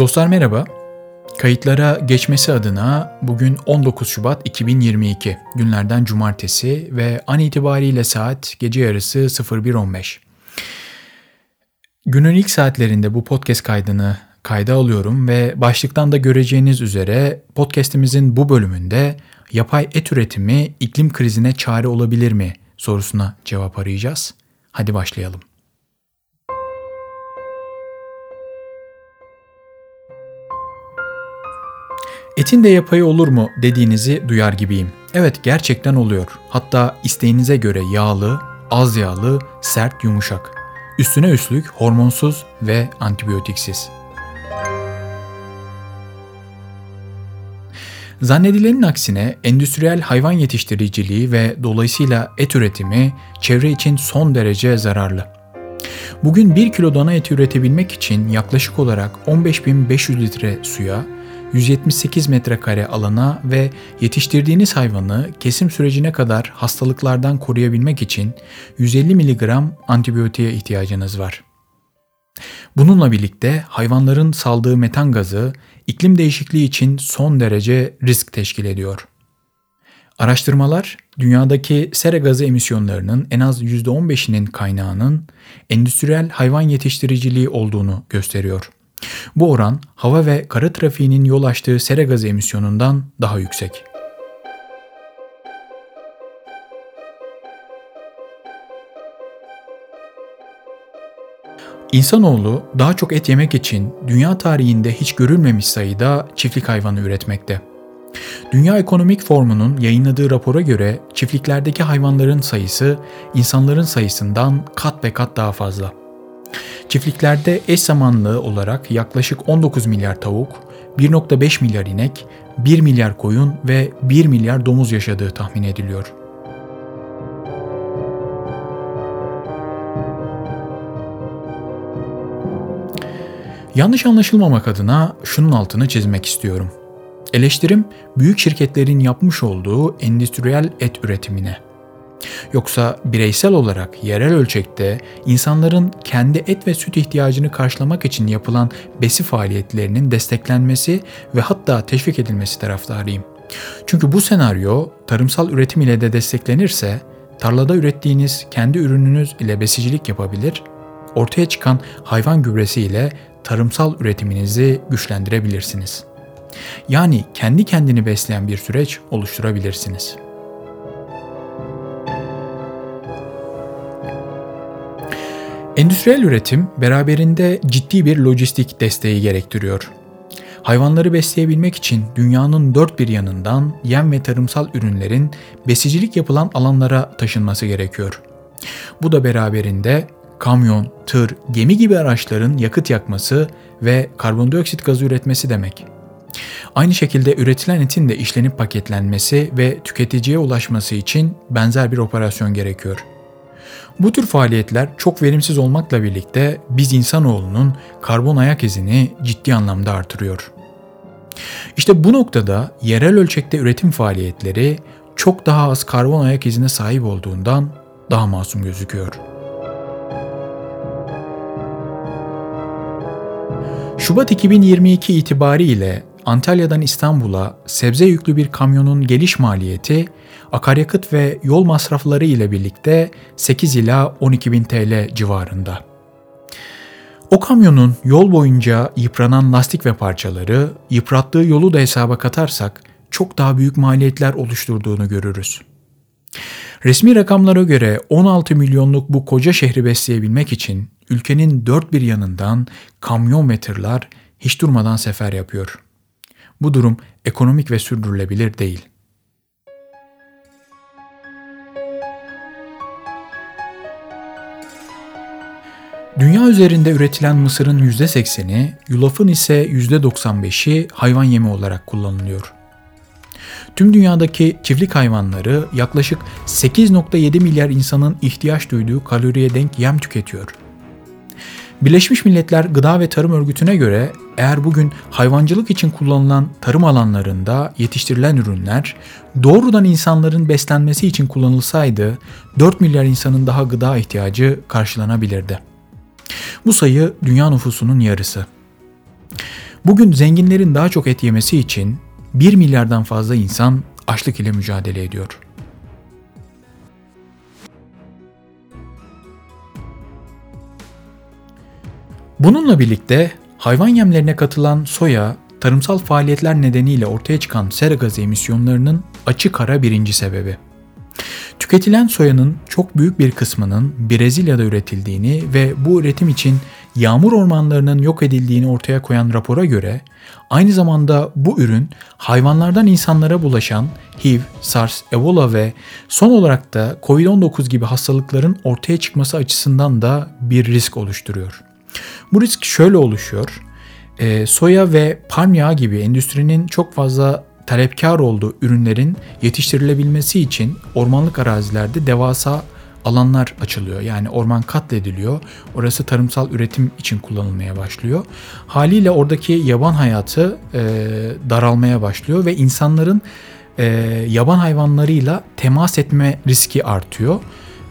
Dostlar merhaba. Kayıtlara geçmesi adına bugün 19 Şubat 2022 günlerden cumartesi ve an itibariyle saat gece yarısı 01.15. Günün ilk saatlerinde bu podcast kaydını kayda alıyorum ve başlıktan da göreceğiniz üzere podcast'imizin bu bölümünde yapay et üretimi iklim krizine çare olabilir mi sorusuna cevap arayacağız. Hadi başlayalım. Etin de yapayı olur mu dediğinizi duyar gibiyim. Evet gerçekten oluyor. Hatta isteğinize göre yağlı, az yağlı, sert, yumuşak. Üstüne üstlük hormonsuz ve antibiyotiksiz. Zannedilenin aksine endüstriyel hayvan yetiştiriciliği ve dolayısıyla et üretimi çevre için son derece zararlı. Bugün 1 kilo dana eti üretebilmek için yaklaşık olarak 15.500 litre suya, 178 metrekare alana ve yetiştirdiğiniz hayvanı kesim sürecine kadar hastalıklardan koruyabilmek için 150 mg antibiyotiğe ihtiyacınız var. Bununla birlikte hayvanların saldığı metan gazı iklim değişikliği için son derece risk teşkil ediyor. Araştırmalar dünyadaki sera gazı emisyonlarının en az %15'inin kaynağının endüstriyel hayvan yetiştiriciliği olduğunu gösteriyor. Bu oran hava ve kara trafiğinin yol açtığı sera gazı emisyonundan daha yüksek. İnsanoğlu daha çok et yemek için dünya tarihinde hiç görülmemiş sayıda çiftlik hayvanı üretmekte. Dünya Ekonomik Formu'nun yayınladığı rapora göre çiftliklerdeki hayvanların sayısı insanların sayısından kat ve kat daha fazla. Çiftliklerde eş zamanlı olarak yaklaşık 19 milyar tavuk, 1.5 milyar inek, 1 milyar koyun ve 1 milyar domuz yaşadığı tahmin ediliyor. Yanlış anlaşılmamak adına şunun altını çizmek istiyorum. Eleştirim büyük şirketlerin yapmış olduğu endüstriyel et üretimine. Yoksa bireysel olarak yerel ölçekte insanların kendi et ve süt ihtiyacını karşılamak için yapılan besi faaliyetlerinin desteklenmesi ve hatta teşvik edilmesi taraftarıyım. Çünkü bu senaryo tarımsal üretim ile de desteklenirse tarlada ürettiğiniz kendi ürününüz ile besicilik yapabilir, ortaya çıkan hayvan gübresi ile tarımsal üretiminizi güçlendirebilirsiniz. Yani kendi kendini besleyen bir süreç oluşturabilirsiniz.'' Endüstriyel üretim beraberinde ciddi bir lojistik desteği gerektiriyor. Hayvanları besleyebilmek için dünyanın dört bir yanından yem ve tarımsal ürünlerin besicilik yapılan alanlara taşınması gerekiyor. Bu da beraberinde kamyon, tır, gemi gibi araçların yakıt yakması ve karbondioksit gazı üretmesi demek. Aynı şekilde üretilen etin de işlenip paketlenmesi ve tüketiciye ulaşması için benzer bir operasyon gerekiyor. Bu tür faaliyetler çok verimsiz olmakla birlikte biz insanoğlunun karbon ayak izini ciddi anlamda artırıyor. İşte bu noktada yerel ölçekte üretim faaliyetleri çok daha az karbon ayak izine sahip olduğundan daha masum gözüküyor. Şubat 2022 itibariyle Antalya'dan İstanbul'a sebze yüklü bir kamyonun geliş maliyeti akaryakıt ve yol masrafları ile birlikte 8 ila 12 bin TL civarında. O kamyonun yol boyunca yıpranan lastik ve parçaları, yıprattığı yolu da hesaba katarsak çok daha büyük maliyetler oluşturduğunu görürüz. Resmi rakamlara göre 16 milyonluk bu koca şehri besleyebilmek için ülkenin dört bir yanından kamyon ve tırlar hiç durmadan sefer yapıyor. Bu durum ekonomik ve sürdürülebilir değil. Dünya üzerinde üretilen mısırın %80'i, yulafın ise %95'i hayvan yemi olarak kullanılıyor. Tüm dünyadaki çiftlik hayvanları yaklaşık 8.7 milyar insanın ihtiyaç duyduğu kaloriye denk yem tüketiyor. Birleşmiş Milletler Gıda ve Tarım Örgütü'ne göre eğer bugün hayvancılık için kullanılan tarım alanlarında yetiştirilen ürünler doğrudan insanların beslenmesi için kullanılsaydı 4 milyar insanın daha gıda ihtiyacı karşılanabilirdi. Bu sayı dünya nüfusunun yarısı. Bugün zenginlerin daha çok et yemesi için 1 milyardan fazla insan açlık ile mücadele ediyor. Bununla birlikte hayvan yemlerine katılan soya, tarımsal faaliyetler nedeniyle ortaya çıkan sera gazı emisyonlarının açık ara birinci sebebi. Tüketilen soyanın çok büyük bir kısmının Brezilya'da üretildiğini ve bu üretim için yağmur ormanlarının yok edildiğini ortaya koyan rapora göre aynı zamanda bu ürün hayvanlardan insanlara bulaşan HIV, SARS, Ebola ve son olarak da COVID-19 gibi hastalıkların ortaya çıkması açısından da bir risk oluşturuyor. Bu risk şöyle oluşuyor. E, soya ve palm yağı gibi endüstrinin çok fazla talepkar olduğu ürünlerin yetiştirilebilmesi için ormanlık arazilerde devasa alanlar açılıyor. Yani orman katlediliyor. Orası tarımsal üretim için kullanılmaya başlıyor. Haliyle oradaki yaban hayatı e, daralmaya başlıyor ve insanların e, yaban hayvanlarıyla temas etme riski artıyor.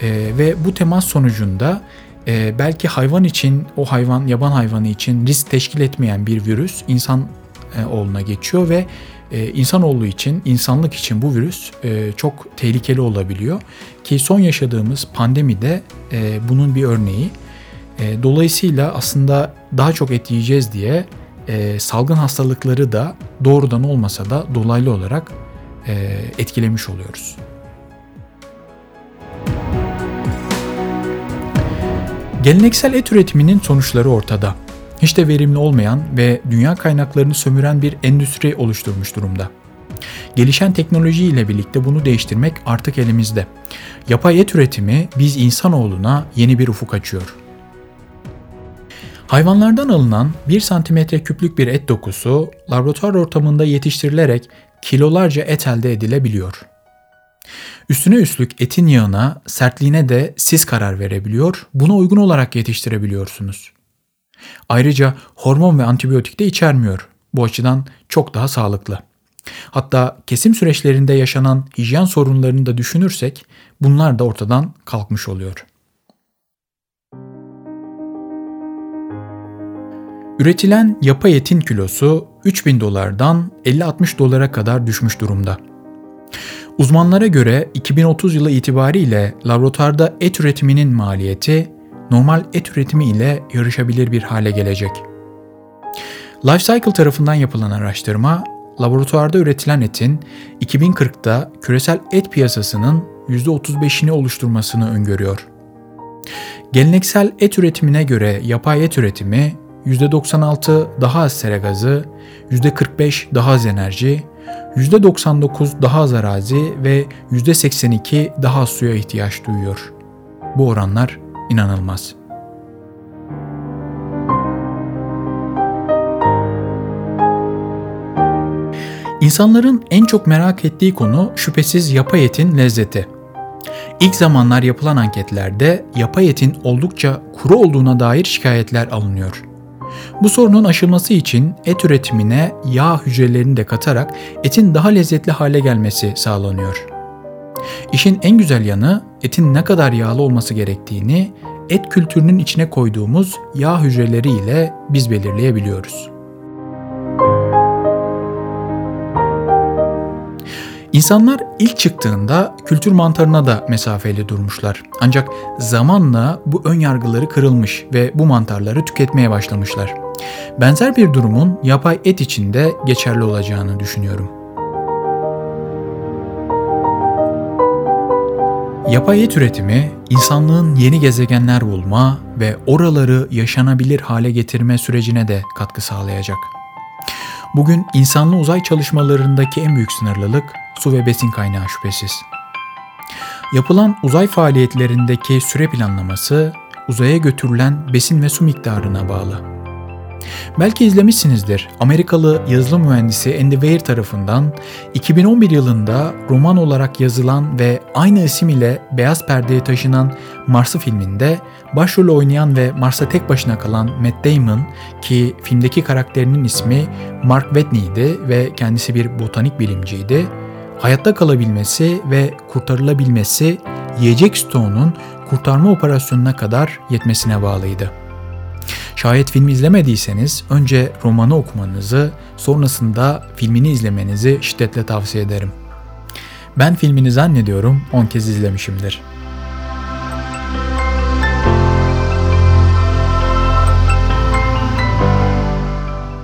E, ve bu temas sonucunda e, belki hayvan için, o hayvan, yaban hayvanı için risk teşkil etmeyen bir virüs insan e, oğluna geçiyor ve e, için, insanlık için bu virüs e, çok tehlikeli olabiliyor. Ki son yaşadığımız pandemide e, bunun bir örneği. E, dolayısıyla aslında daha çok et yiyeceğiz diye e, salgın hastalıkları da doğrudan olmasa da dolaylı olarak etkilemiş oluyoruz. Geleneksel et üretiminin sonuçları ortada hiç de verimli olmayan ve dünya kaynaklarını sömüren bir endüstri oluşturmuş durumda. Gelişen teknoloji ile birlikte bunu değiştirmek artık elimizde. Yapay et üretimi biz insanoğluna yeni bir ufuk açıyor. Hayvanlardan alınan 1 cm küplük bir et dokusu laboratuvar ortamında yetiştirilerek kilolarca et elde edilebiliyor. Üstüne üstlük etin yağına, sertliğine de siz karar verebiliyor, buna uygun olarak yetiştirebiliyorsunuz. Ayrıca hormon ve antibiyotik de içermiyor. Bu açıdan çok daha sağlıklı. Hatta kesim süreçlerinde yaşanan hijyen sorunlarını da düşünürsek bunlar da ortadan kalkmış oluyor. Üretilen yapay etin kilosu 3000 dolardan 50-60 dolara kadar düşmüş durumda. Uzmanlara göre 2030 yılı itibariyle laboratuvarda et üretiminin maliyeti normal et üretimi ile yarışabilir bir hale gelecek. Lifecycle tarafından yapılan araştırma, laboratuvarda üretilen etin 2040'da küresel et piyasasının %35'ini oluşturmasını öngörüyor. Geleneksel et üretimine göre yapay et üretimi %96 daha az sera gazı, %45 daha az enerji, %99 daha az arazi ve %82 daha az suya ihtiyaç duyuyor. Bu oranlar inanılmaz. İnsanların en çok merak ettiği konu şüphesiz yapay etin lezzeti. İlk zamanlar yapılan anketlerde yapay etin oldukça kuru olduğuna dair şikayetler alınıyor. Bu sorunun aşılması için et üretimine yağ hücrelerini de katarak etin daha lezzetli hale gelmesi sağlanıyor. İşin en güzel yanı etin ne kadar yağlı olması gerektiğini et kültürünün içine koyduğumuz yağ hücreleri ile biz belirleyebiliyoruz. İnsanlar ilk çıktığında kültür mantarına da mesafeli durmuşlar. Ancak zamanla bu ön yargıları kırılmış ve bu mantarları tüketmeye başlamışlar. Benzer bir durumun yapay et içinde geçerli olacağını düşünüyorum. Yapay et üretimi, insanlığın yeni gezegenler bulma ve oraları yaşanabilir hale getirme sürecine de katkı sağlayacak. Bugün insanlı uzay çalışmalarındaki en büyük sınırlılık su ve besin kaynağı şüphesiz. Yapılan uzay faaliyetlerindeki süre planlaması uzaya götürülen besin ve su miktarına bağlı. Belki izlemişsinizdir. Amerikalı yazılım mühendisi Andy Weir tarafından 2011 yılında roman olarak yazılan ve aynı isim ile beyaz perdeye taşınan Mars'ı filminde başrol oynayan ve Mars'a tek başına kalan Matt Damon ki filmdeki karakterinin ismi Mark Watney'di ve kendisi bir botanik bilimciydi. Hayatta kalabilmesi ve kurtarılabilmesi yiyecek stoğunun kurtarma operasyonuna kadar yetmesine bağlıydı. Şayet film izlemediyseniz önce romanı okumanızı, sonrasında filmini izlemenizi şiddetle tavsiye ederim. Ben filmini zannediyorum 10 kez izlemişimdir.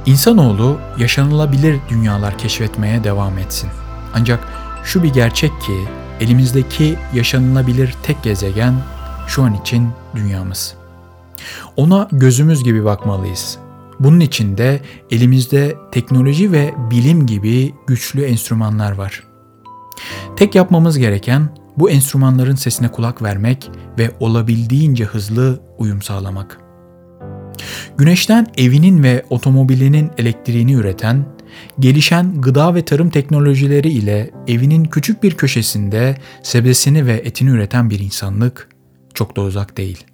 İnsanoğlu yaşanılabilir dünyalar keşfetmeye devam etsin. Ancak şu bir gerçek ki elimizdeki yaşanılabilir tek gezegen şu an için dünyamız. Ona gözümüz gibi bakmalıyız. Bunun için de elimizde teknoloji ve bilim gibi güçlü enstrümanlar var. Tek yapmamız gereken bu enstrümanların sesine kulak vermek ve olabildiğince hızlı uyum sağlamak. Güneşten evinin ve otomobilinin elektriğini üreten, gelişen gıda ve tarım teknolojileri ile evinin küçük bir köşesinde sebzesini ve etini üreten bir insanlık çok da uzak değil.